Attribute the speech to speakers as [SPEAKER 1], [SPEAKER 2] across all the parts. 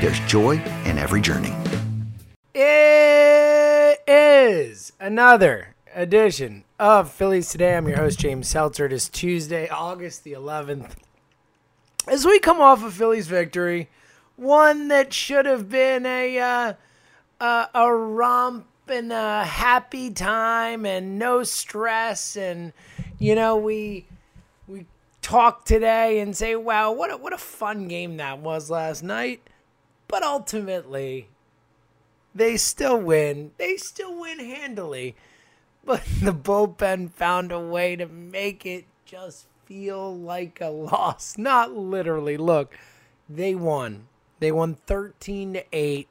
[SPEAKER 1] there's joy in every journey.
[SPEAKER 2] It is another edition of Phillies Today. I'm your host, James Seltzer. It is Tuesday, August the 11th. As we come off a Phillies victory, one that should have been a uh, uh, a romp and a happy time and no stress, and you know we we talk today and say, "Wow, what a, what a fun game that was last night," but ultimately they still win. They still win handily. But the bullpen found a way to make it just feel like a loss. Not literally. Look, they won. They won 13 to 8.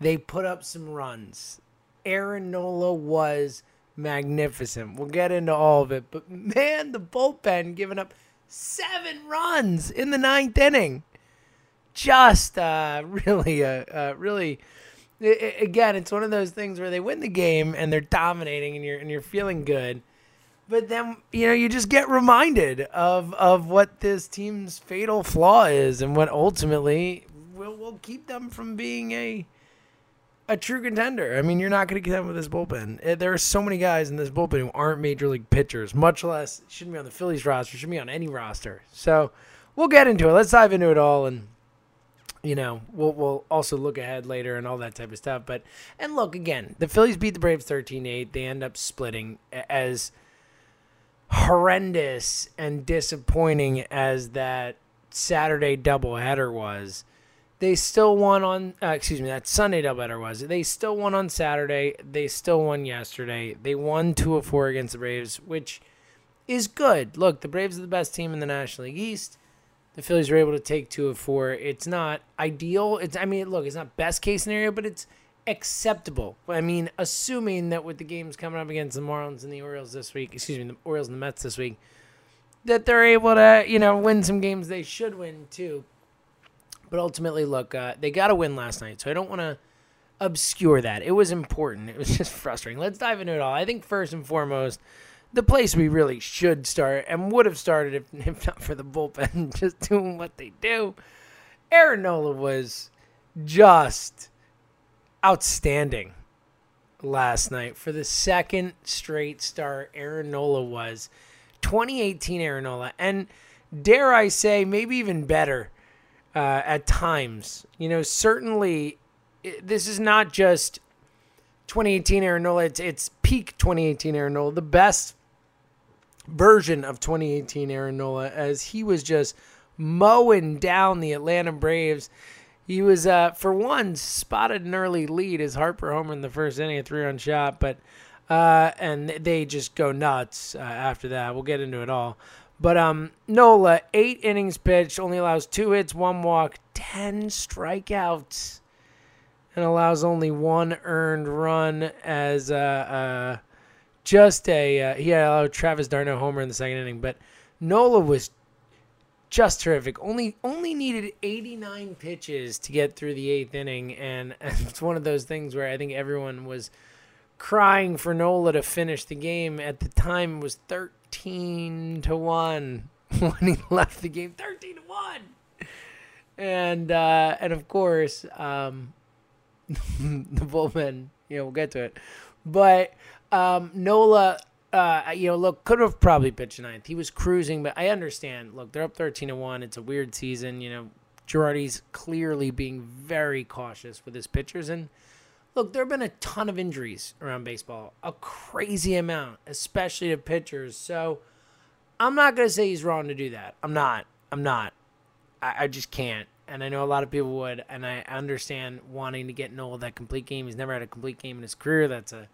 [SPEAKER 2] They put up some runs. Aaron Nola was magnificent. We'll get into all of it. But man, the bullpen giving up seven runs in the ninth inning. Just uh, really, uh, uh, really it, again, it's one of those things where they win the game and they're dominating, and you're and you're feeling good. But then you know you just get reminded of of what this team's fatal flaw is, and what ultimately will will keep them from being a a true contender. I mean, you're not going to contend with this bullpen. Eh, There are so many guys in this bullpen who aren't major league pitchers, much less shouldn't be on the Phillies roster, shouldn't be on any roster. So we'll get into it. Let's dive into it all and you know, we'll we'll also look ahead later and all that type of stuff. But and look again, the Phillies beat the Braves 13-8. They end up splitting as horrendous and disappointing as that Saturday doubleheader was. They still won on uh, excuse me, that Sunday doubleheader was. They still won on Saturday. They still won yesterday. They won 2 of 4 against the Braves, which is good. Look, the Braves are the best team in the National League East the Phillies were able to take two of four. It's not ideal. It's I mean, look, it's not best case scenario, but it's acceptable. I mean, assuming that with the games coming up against the Marlins and the Orioles this week, excuse me, the Orioles and the Mets this week, that they're able to, you know, win some games they should win too. But ultimately, look, uh, they got to win last night, so I don't want to obscure that. It was important. It was just frustrating. Let's dive into it all. I think first and foremost, the place we really should start and would have started if, if not for the bullpen just doing what they do. Aaron Nola was just outstanding last night for the second straight start. Aaron Nola was 2018 Aaron Nola, and dare I say, maybe even better uh, at times. You know, certainly this is not just 2018 Aaron Nola. It's, it's peak 2018 Aaron Nola, the best version of 2018 Aaron Nola, as he was just mowing down the Atlanta Braves. He was, uh, for one, spotted an early lead. His Harper homer in the first inning, a three-run shot, but uh, and they just go nuts uh, after that. We'll get into it all. But um, Nola, eight innings pitched, only allows two hits, one walk, ten strikeouts, and allows only one earned run as uh, uh, just a uh, he had allowed Travis d'Arnaud homer in the second inning, but Nola was just terrific. Only only needed 89 pitches to get through the eighth inning, and it's one of those things where I think everyone was crying for Nola to finish the game. At the time, it was 13 to one when he left the game. 13 to one, and uh, and of course, um, the bullpen. You know, we'll get to it, but um, Nola uh, you know, look, could have probably pitched ninth. He was cruising, but I understand. Look, they're up thirteen to one. It's a weird season. You know, Girardi's clearly being very cautious with his pitchers, and look, there have been a ton of injuries around baseball, a crazy amount, especially to pitchers. So, I'm not gonna say he's wrong to do that. I'm not. I'm not. I, I just can't. And I know a lot of people would, and I understand wanting to get Nola that complete game. He's never had a complete game in his career. That's a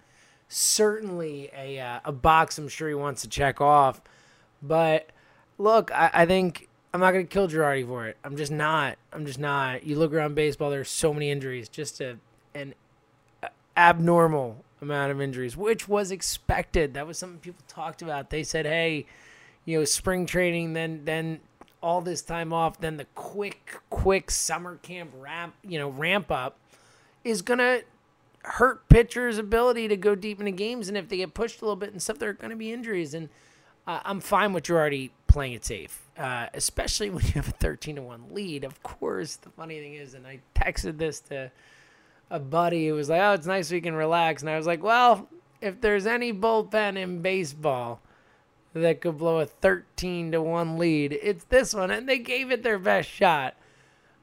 [SPEAKER 2] certainly a uh, a box I'm sure he wants to check off. But look, I, I think I'm not going to kill Girardi for it. I'm just not. I'm just not. You look around baseball, there's so many injuries, just a, an abnormal amount of injuries, which was expected. That was something people talked about. They said, "Hey, you know, spring training, then then all this time off, then the quick quick summer camp ramp, you know, ramp up is to hurt pitchers' ability to go deep into games. And if they get pushed a little bit and stuff, there are going to be injuries. And uh, I'm fine with Girardi playing it safe, uh, especially when you have a 13 to 1 lead. Of course, the funny thing is, and I texted this to a buddy who was like, oh, it's nice we can relax. And I was like, well, if there's any bullpen in baseball that could blow a 13 to 1 lead, it's this one. And they gave it their best shot.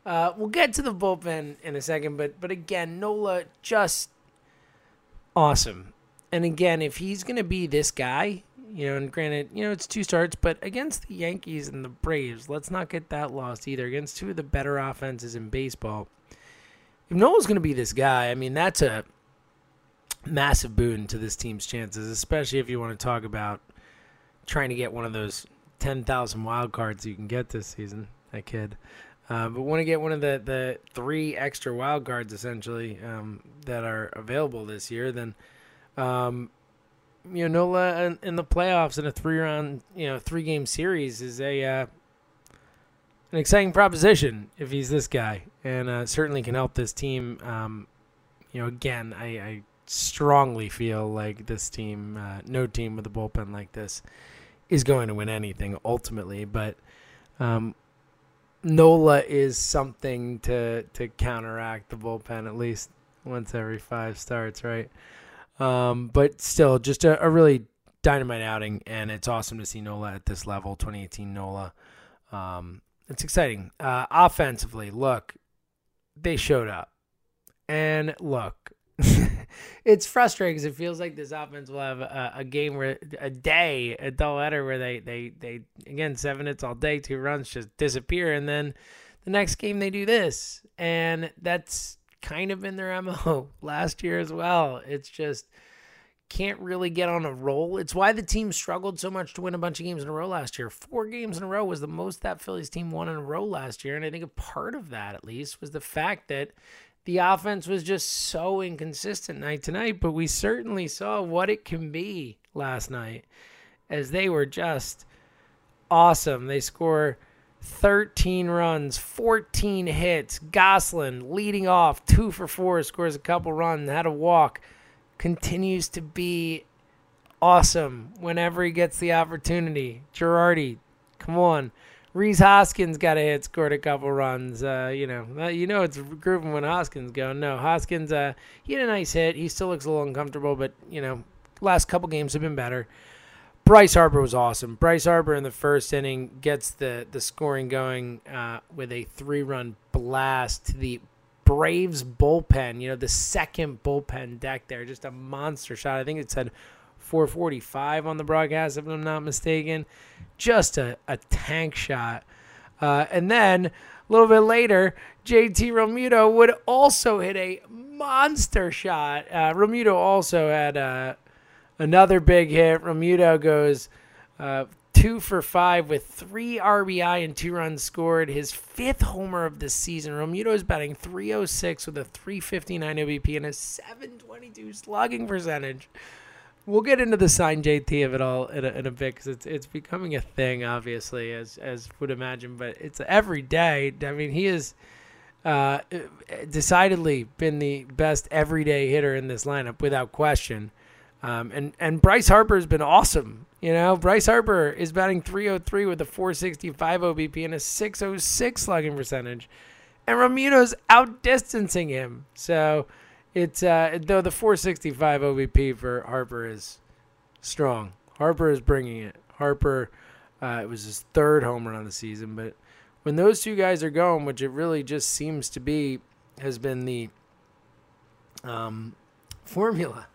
[SPEAKER 2] Uh, we'll get to the bullpen in a second, but but again, Nola just awesome. And again, if he's gonna be this guy, you know, and granted, you know, it's two starts, but against the Yankees and the Braves, let's not get that lost either. Against two of the better offenses in baseball, if Nola's gonna be this guy, I mean, that's a massive boon to this team's chances, especially if you want to talk about trying to get one of those ten thousand wild cards you can get this season. That kid. Uh, but want to get one of the, the three extra wild cards essentially um, that are available this year, then um, you know Nola in, in, the playoffs in a three round you know three game series is a uh, an exciting proposition if he's this guy, and uh, certainly can help this team. Um, you know, again, I, I, strongly feel like this team, uh, no team with a bullpen like this, is going to win anything ultimately, but. Um, Nola is something to to counteract the bullpen at least once every five starts, right? Um, but still, just a, a, really dynamite outing, and it's awesome to see Nola at this level. 2018 Nola, um, it's exciting. Uh, offensively, look, they showed up, and look, it's frustrating because it feels like this offense will have a, a, game where a day, a dull doubleheader where they, they, they, again, seven hits all day, two runs just disappear. And then the next game they do this. And that's kind of been their MO last year as well. It's just can't really get on a roll. It's why the team struggled so much to win a bunch of games in a row last year. Four games in a row was the most that Phillies team won in a row last year. And I think a part of that, at least, was the fact that the offense was just so inconsistent night to night, but we certainly saw what it can be last night as they were just awesome. They score 13 runs, 14 hits. Gosselin leading off, two for four, scores a couple runs, had a walk. Continues to be awesome whenever he gets the opportunity. Girardi, come on. Rhys Hoskins got a hit, scored a couple runs. Uh, you know, you know it's grooving when Hoskins going. No, Hoskins, uh, he had a nice hit. He still looks a little uncomfortable, but you know, last couple games have been better. Bryce Harper was awesome. Bryce Harper in the first inning gets the the scoring going uh, with a three run blast to the Braves bullpen. You know, the second bullpen deck there, just a monster shot. I think it said 445 on the broadcast, if I'm not mistaken. Just a, a tank shot. Uh, and then a little bit later, JT Realmuto would also hit a monster shot. Uh, Realmuto also had uh, another big hit. Realmuto goes uh, two for five with three RBI and two runs scored. His fifth homer of the season. Realmuto is batting 306 with a 359 OBP and a 722 slugging percentage. We'll get into the sign JT of it all in a, in a bit because it's it's becoming a thing, obviously, as as would imagine. But it's every day. I mean, he is uh, decidedly been the best everyday hitter in this lineup without question. Um, and and Bryce Harper has been awesome. You know, Bryce Harper is batting 303 with a 465 OBP and a 606 slugging percentage, and Realmuto's outdistancing him. So it's uh, though the 465 OBP for Harper is strong. Harper is bringing it. Harper, uh, it was his third home run of the season, but when those two guys are going, which it really just seems to be, has been the um, formula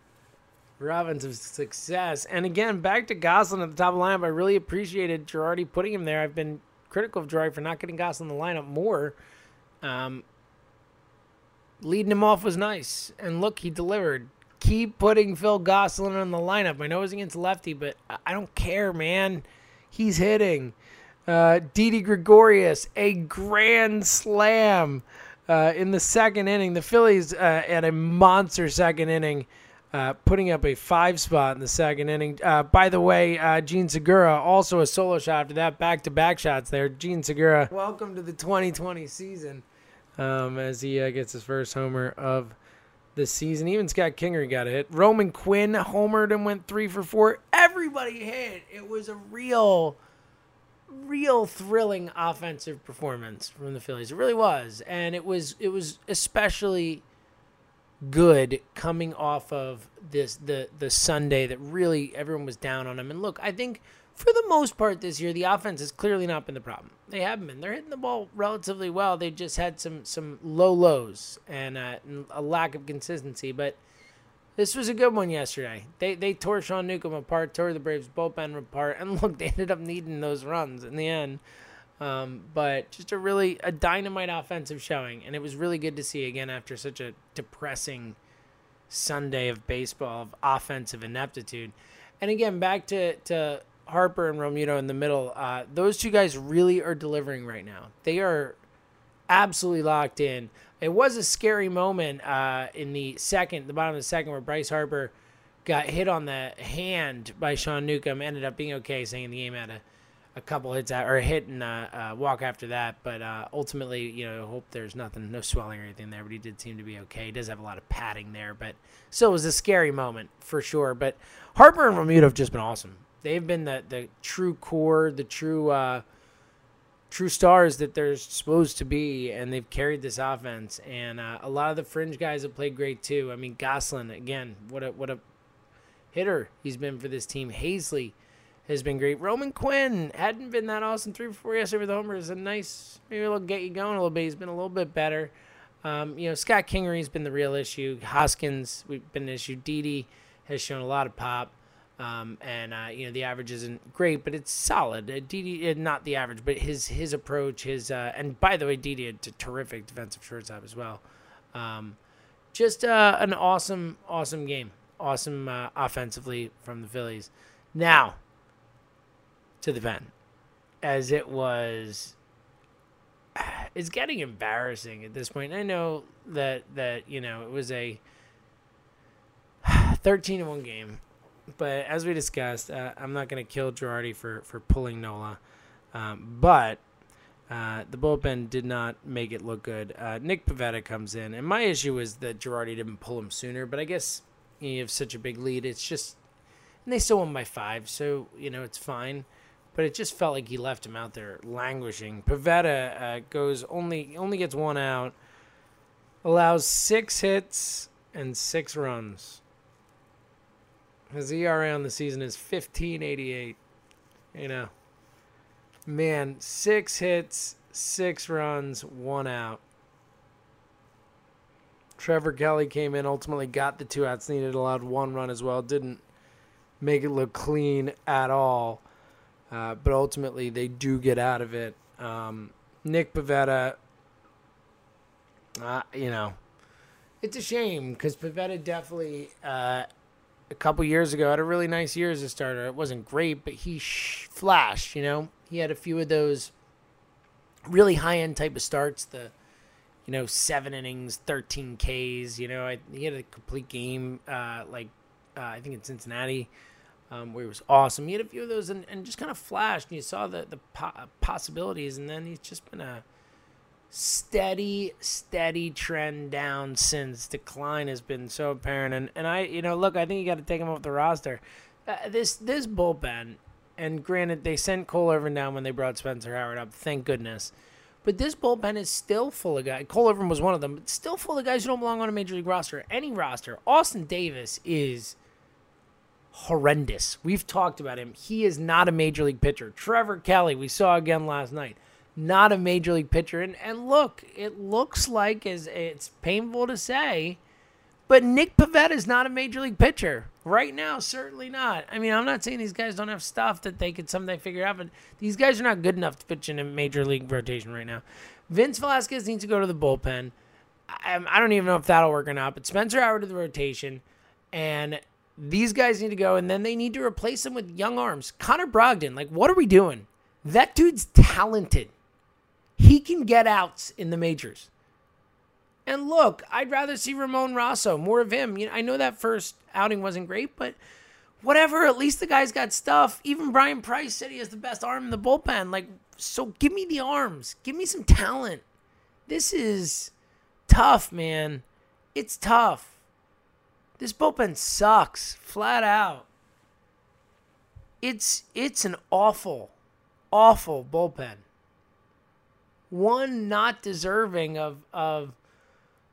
[SPEAKER 2] for offensive success. And again, back to Gosselin at the top of the lineup. I really appreciated Girardi putting him there. I've been critical of Girardi for not getting Gosselin in the lineup more. Um, leading him off was nice. And look, he delivered. Keep putting Phil Gosselin in the lineup. I know against lefty, but I don't care, man. He's hitting. Uh, Didi Gregorius, a grand slam uh, in the second inning. The Phillies uh, at a monster second inning, uh, putting up a five spot in the second inning. Uh, by the way, uh, Jean Segura also a solo shot after that, back to back shots there. Jean Segura, welcome to the 2020 season um, as he gets his first homer of the season. Even Scott Kingery got a hit. Roman Quinn homered and went three for four. Everybody hit. It was a real real thrilling offensive performance from the Phillies. It really was, and it was it was especially good coming off of this the the Sunday that really everyone was down on him. And look, I think for the most part this year the offense has clearly not been the problem. They haven't been. They're hitting the ball relatively well. They just had some some low lows and, uh, a lack of consistency, but this was a good one yesterday. They they tore Sean Newcomb apart, tore the Braves bullpen apart, and look, they ended up needing those runs in the end. Um, but just a really a dynamite offensive showing, and it was really good to see again after such a depressing Sunday of baseball of offensive ineptitude. And again, back to to Harper and Realmuto in the middle. Uh, those two guys really are delivering right now. They are absolutely locked in. It was a scary moment uh, in the second, the bottom of the second, where Bryce Harper got hit on the hand by Sean Newcomb. Ended up being okay, saying the game had a, a couple hits out, or a hit and a, a walk after that. But uh, ultimately, you know, hope there's nothing, no swelling or anything there. But he did seem to be okay. He does have a lot of padding there, but still, it was a scary moment for sure. But Harper and Realmuto have just been awesome. They've been the the true core, the true. Uh, true stars that they're supposed to be, and they've carried this offense. And uh, a lot of the fringe guys have played great too. I mean, Gosselin again, what a what a hitter he's been for this team. Haseley has been great. Roman Quinn hadn't been that awesome. Three before yesterday with the homer is a nice. Maybe it'll get you going a little bit. He's been a little bit better. Um, you know, Scott Kingery's been the real issue. Hoskins, we've been an issue. Didi has shown a lot of pop. Um, and uh, you know the average isn't great, but it's solid. Uh, Didi, uh, not the average, but his his approach, his uh, and by the way, Didi a terrific defensive shortstop as well. Um, just uh, an awesome, awesome game, awesome uh, offensively from the Phillies. Now to the pen, as it was. It's getting embarrassing at this point. I know that that you know it was a 13 to 1 game but as we discussed, uh, I'm not going to kill Girardi for, for pulling Nola. Um, but uh, the bullpen did not make it look good. Uh, Nick Pivetta comes in, and my issue is that Girardi didn't pull him sooner. But I guess you have such a big lead. It's just, and they still won by five, so you know it's fine. But it just felt like he left him out there languishing. Pivetta uh, goes only only gets one out, allows six hits and six runs. His ERA on the season is 1588. You know, man, six hits, six runs, one out. Trevor Kelly came in, ultimately got the two outs needed, allowed one run as well. Didn't make it look clean at all. Uh, but ultimately, they do get out of it. Um, Nick Pivetta, uh, you know, it's a shame because Pivetta definitely uh, a couple years ago had a really nice year as a starter. It wasn't great, but he sh- flashed. You know, he had a few of those really high end type of starts. The you know seven innings, thirteen Ks. You know, I, he had a complete game uh, like uh, I think in Cincinnati, um, where he was awesome. He had a few of those and, and just kind of flashed. And you saw the the po- possibilities, and then he's just been a steady, steady trend down since. Decline has been so apparent, and and I, you know, look, I think you got to take him off the roster. Uh, this this bullpen, and granted, they sent Cole Irvin down when they brought Spencer Howard up. Thank goodness. But this bullpen is still full of guys. Cole Irvin was one of them, but still full of guys who don't belong on a major league roster. Any roster. Austin Davis is horrendous. We've talked about him. He is not a major league pitcher. Trevor Kelly, we saw again last night, not a major league pitcher. And and look, it looks like as it's painful to say, but Nick Pivetta is not a major league pitcher right now. Certainly not. I mean, I'm not saying these guys don't have stuff that they could someday figure out, but these guys are not good enough to pitch in a major league rotation right now. Vince Velasquez needs to go to the bullpen. I, I don't even know if that'll work or not. But Spencer Howard to the rotation, and these guys need to go, and then they need to replace them with young arms. Connor Brogdon, like, what are we doing? That dude's talented. He can get outs in the majors. And look, I'd rather see Ramon Rosso, more of him. You know, I know that first outing wasn't great, but whatever. At least the guy's got stuff. Even Bryan Price said he has the best arm in the bullpen. Like, so give me the arms. Give me some talent. This is tough, man. It's tough. This bullpen sucks, flat out. It's it's an awful, awful bullpen. One not deserving of of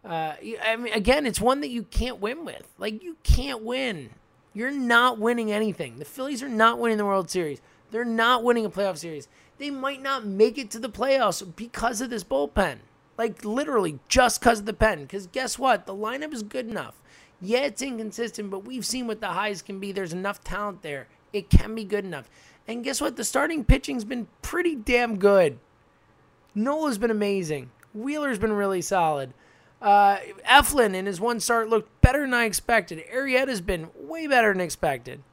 [SPEAKER 2] uh, I mean, again, it's one that you can't win with. Like, you can't win. You're not winning anything. The Phillies are not winning the World Series. They're not winning a playoff series. They might not make it to the playoffs because of this bullpen. Like, literally, just because of the pen. Because guess what? The lineup is good enough. Yeah, it's inconsistent, but we've seen what the highs can be. There's enough talent there. It can be good enough. And guess what? The starting pitching's been pretty damn good. Nola's been amazing. Wheeler's been really solid. Uh, Eflin in his one start looked better than I expected. Arrieta's been way better than expected.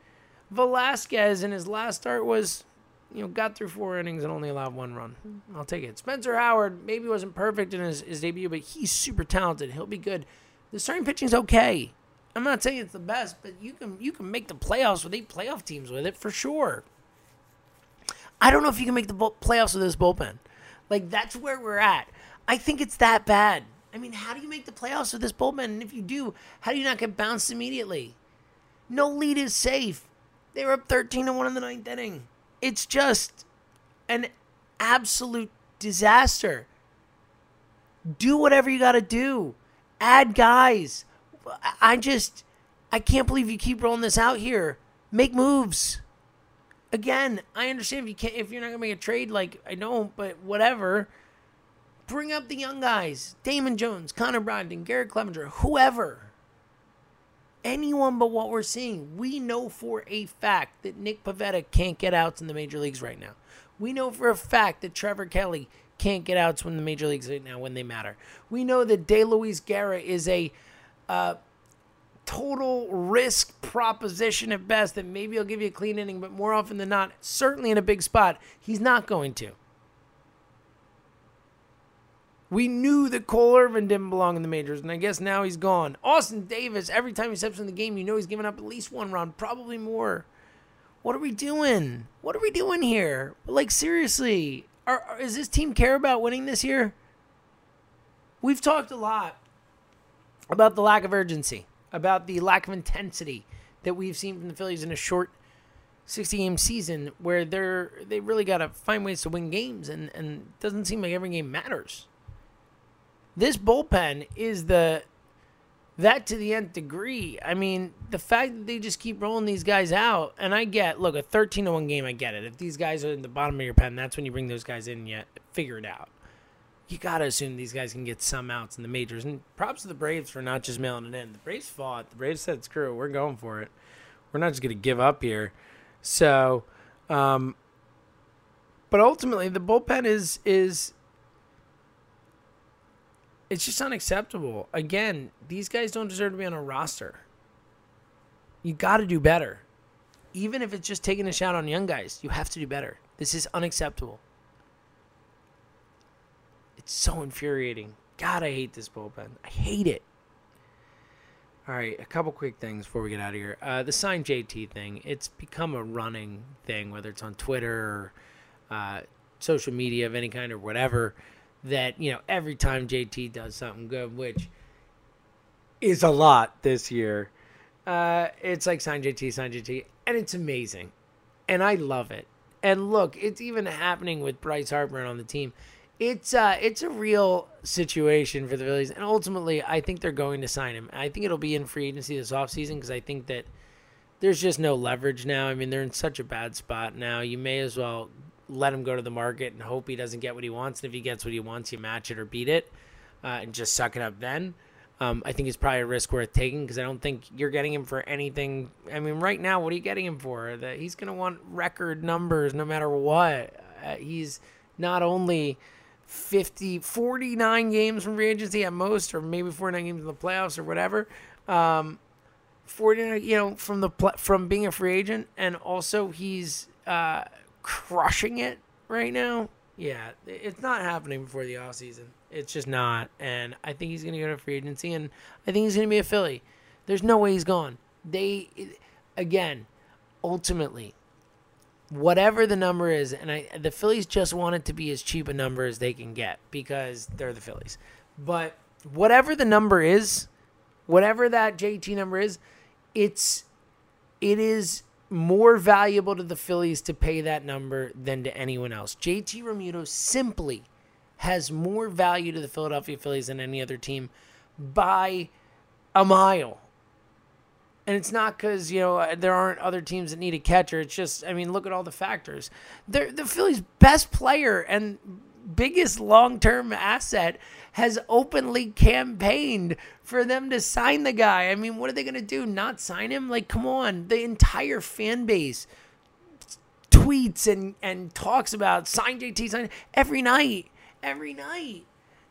[SPEAKER 2] Velasquez in his last start was, you know, got through four innings and only allowed one run. I'll take it. Spencer Howard maybe wasn't perfect in his, his debut, but he's super talented. He'll be good. The starting pitching's okay. I'm not saying it's the best, but you can you can make the playoffs with eight playoff teams with it for sure. I don't know if you can make the playoffs with this bullpen. Like that's where we're at. I think it's that bad. I mean, how do you make the playoffs with this bullpen? And if you do, how do you not get bounced immediately? No lead is safe. They were up 13 to 1 in the ninth inning. It's just an absolute disaster. Do whatever you got to do. Add guys. I just, I can't believe you keep rolling this out here. Make moves. Again, I understand if you can't, if you're not gonna make a trade, like I don't, but whatever. Bring up the young guys Damon Jones, Connor Brogdon, Garrett Cleavinger, whoever. Anyone but what we're seeing. We know for a fact that Nick Pivetta can't get outs in the major leagues right now. We know for a fact that Trevor Kelly can't get outs when the major leagues right now when they matter. We know that Deolis Guerra is a uh, total risk proposition at best that maybe he'll give you a clean inning, but more often than not, certainly in a big spot, he's not going to. We knew that Cole Irvin didn't belong in the majors, and I guess now he's gone. Austin Davis, every time he steps in the game, you know he's giving up at least one run, probably more. What are we doing? What are we doing here? Like, seriously, are, are, does this team care about winning this year? We've talked a lot about the lack of urgency, about the lack of intensity that we've seen from the Phillies in a short 60 game season where they're they really got to find ways to win games and and doesn't seem like every game matters this bullpen is the that to the nth degree. I mean, the fact that they just keep rolling these guys out, and I get, look, a 13 to 1 game, I get it. If these guys are in the bottom of your pen, that's when you bring those guys in, yet figure it out. You got to assume these guys can get some outs in the majors. And props to the Braves for not just mailing it in. The Braves fought. The Braves said, screw it, we're going for it. We're not just going to give up here. So, um, but ultimately, the bullpen is is it's just unacceptable. Again, these guys don't deserve to be on a roster. You got to do better. Even if it's just taking a shot on young guys, you have to do better. This is unacceptable. It's so infuriating. God, I hate this bullpen. I hate it. All right, a couple quick things before we get out of here. Uh, the sign JT thing, it's become a running thing, whether it's on Twitter or uh, social media of any kind or whatever, that, you know, every time JT does something good, which is a lot this year, uh, it's like sign JT, sign JT, and it's amazing. And I love it. And look, it's even happening with Bryce Harper on the team it's uh it's a real situation for the Phillies, and ultimately, I think they're going to sign him. I think it'll be in free agency this offseason because I think that there's just no leverage now. I mean, they're in such a bad spot now. You may as well let him go to the market and hope he doesn't get what he wants. And if he gets what he wants, you match it or beat it, uh, and just suck it up then. Um, I think it's probably a risk worth taking because I don't think you're getting him for anything. I mean, right now, what are you getting him for? That he's going to want record numbers no matter what. Uh, he's not only 50, 49 games from free agency at most, or maybe 49 games in the playoffs or whatever. Um, 49, you know, from the from being a free agent, and also he's uh, crushing it right now. Yeah, it's not happening before the off season. It's just not, and I think he's going to go to free agency, and I think he's going to be a Philly. There's no way he's gone. They, again, ultimately, whatever the number is, and I the Phillies just want it to be as cheap a number as they can get because they're the Phillies. But whatever the number is, whatever that JT number is, it's it is more valuable to the Phillies to pay that number than to anyone else. JT Realmuto simply has more value to the Philadelphia Phillies than any other team by a mile. And it's not because you know uh, there aren't other teams that need a catcher. It's just, I mean, look at all the factors. They're, the Phillies' best player and biggest long-term asset has openly campaigned for them to sign the guy. I mean, what are they going to do? Not sign him? Like, come on! The entire fan base tweets and and talks about sign JT sign every night, every night.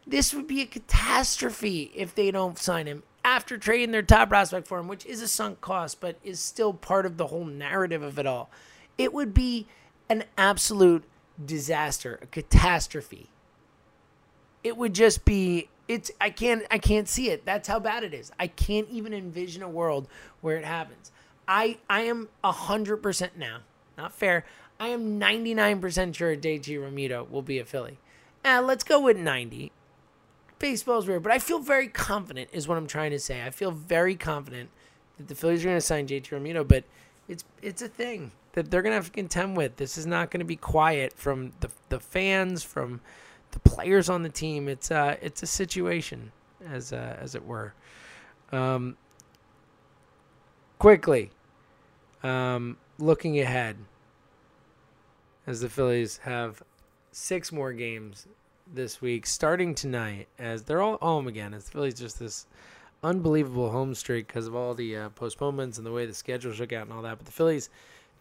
[SPEAKER 2] This would be a catastrophe if they don't sign him after trading their top prospect for him, which is a sunk cost, but is still part of the whole narrative of it all. It would be an absolute disaster, a catastrophe. It would just be it's I can't I can't see it. That's how bad it is. I can't even envision a world where it happens. I I am 100% now. Not fair. I am 99% sure JT Realmuto will be a Philly. Uh, let's go with 90 baseball's weird, but I feel very confident, is what I'm trying to say. I feel very confident that the Phillies are going to sign JT Realmuto, but it's it's a thing that they're going to have to contend with. This is not going to be quiet from the the fans, from the players on the team. It's uh it's a situation, as uh, as it were. Um, quickly, um, looking ahead, as the Phillies have six more games this week, starting tonight, as they're all home again. It's really just this unbelievable home streak because of all the uh, postponements and the way the schedule shook out and all that. But the Phillies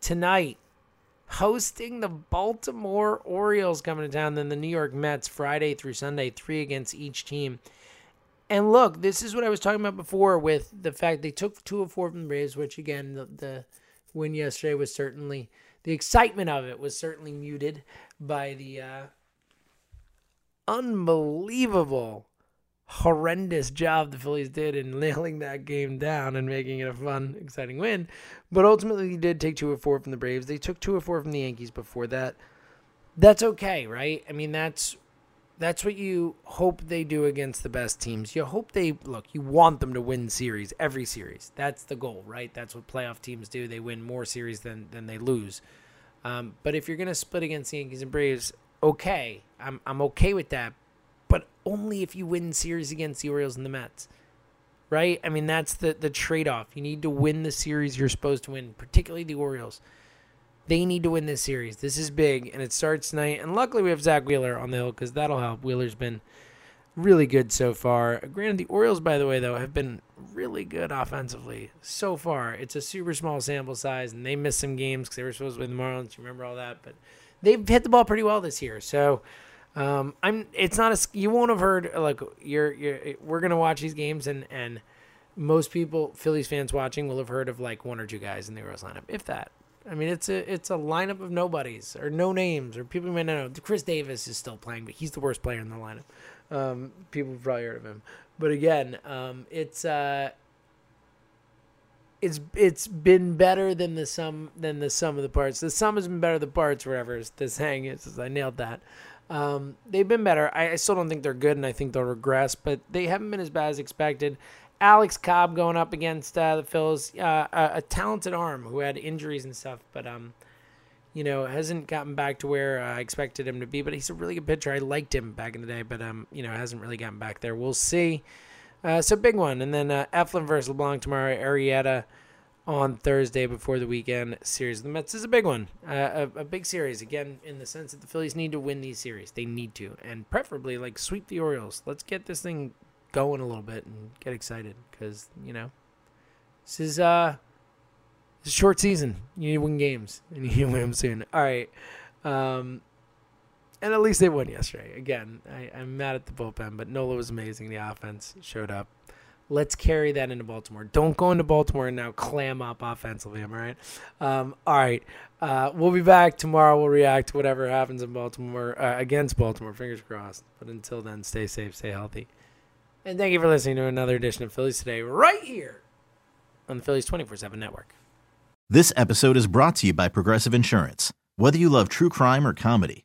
[SPEAKER 2] tonight hosting the Baltimore Orioles coming to town, then the New York Mets Friday through Sunday, three against each team. And look, this is what I was talking about before with the fact they took two of four from the Braves, which again, the, the win yesterday was certainly the excitement of it was certainly muted by the uh, unbelievable, horrendous job the Phillies did in nailing that game down and making it a fun, exciting win. But ultimately, they did take two or four from the Braves. They took two or four from the Yankees before that. That's okay, right? I mean, that's that's what you hope they do against the best teams. You hope they look. You want them to win series, every series. That's the goal, right? That's what playoff teams do. They win more series than than they lose. Um, but if you're going to split against the Yankees and Braves, okay. I'm I'm okay with that, but only if you win series against the Orioles and the Mets. Right? I mean, that's the the trade-off. You need to win the series you're supposed to win, particularly the Orioles. They need to win this series. This is big, and it starts tonight. And luckily, we have Zack Wheeler on the hill because that'll help. Wheeler's been really good so far. Granted, the Orioles, by the way, though, have been really good offensively so far. It's a super small sample size, and they missed some games because they were supposed to win the Marlins. You remember all that, but they've hit the ball pretty well this year. So um, I'm. It's not a. You won't have heard like you're. You're. We're gonna watch these games and and most people, Phillies fans watching, will have heard of like one or two guys in the Orioles lineup, if that. I mean, it's a it's a lineup of nobodies or no names or people you may not know. Chris Davis is still playing, but he's the worst player in the lineup. Um, people have probably heard of him, but again, um, it's uh, it's it's been better than the sum than the sum of the parts. The sum has been better than the parts, whatever the saying is. I nailed that. Um, they've been better. I, I, still don't think they're good, and I think they'll regress, but they haven't been as bad as expected. Alex Cobb going up against uh, the Phils, uh, a, a, talented arm who had injuries and stuff, but um, you know, hasn't gotten back to where I expected him to be. But he's a really good pitcher. I liked him back in the day, but um, you know, hasn't really gotten back there. We'll see. Uh, a big one, and then uh, Eflin versus LeBlanc tomorrow. Arrieta on Thursday before the weekend series of the Mets is a big one, uh, a, a, big series again in the sense that the Phillies need to win these series. They need to, and preferably like sweep the Orioles. Let's get this thing going a little bit and get excited because you know this is uh it's a short season. You need to win games and you need to win them soon. All right. Um, and at least they won yesterday. Again, I, I'm mad at the bullpen, but Nola was amazing. The offense showed up. Let's carry that into Baltimore. Don't go into Baltimore and now clam up offensively. Am I right? Um, all right. Uh, we'll be back tomorrow. We'll react to whatever happens in Baltimore uh, against Baltimore. Fingers crossed. But until then, stay safe, stay healthy. And thank you for listening to another edition of Phillies Today right here on the Phillies 24 7 network.
[SPEAKER 3] This episode is brought to you by Progressive Insurance. Whether you love true crime or comedy,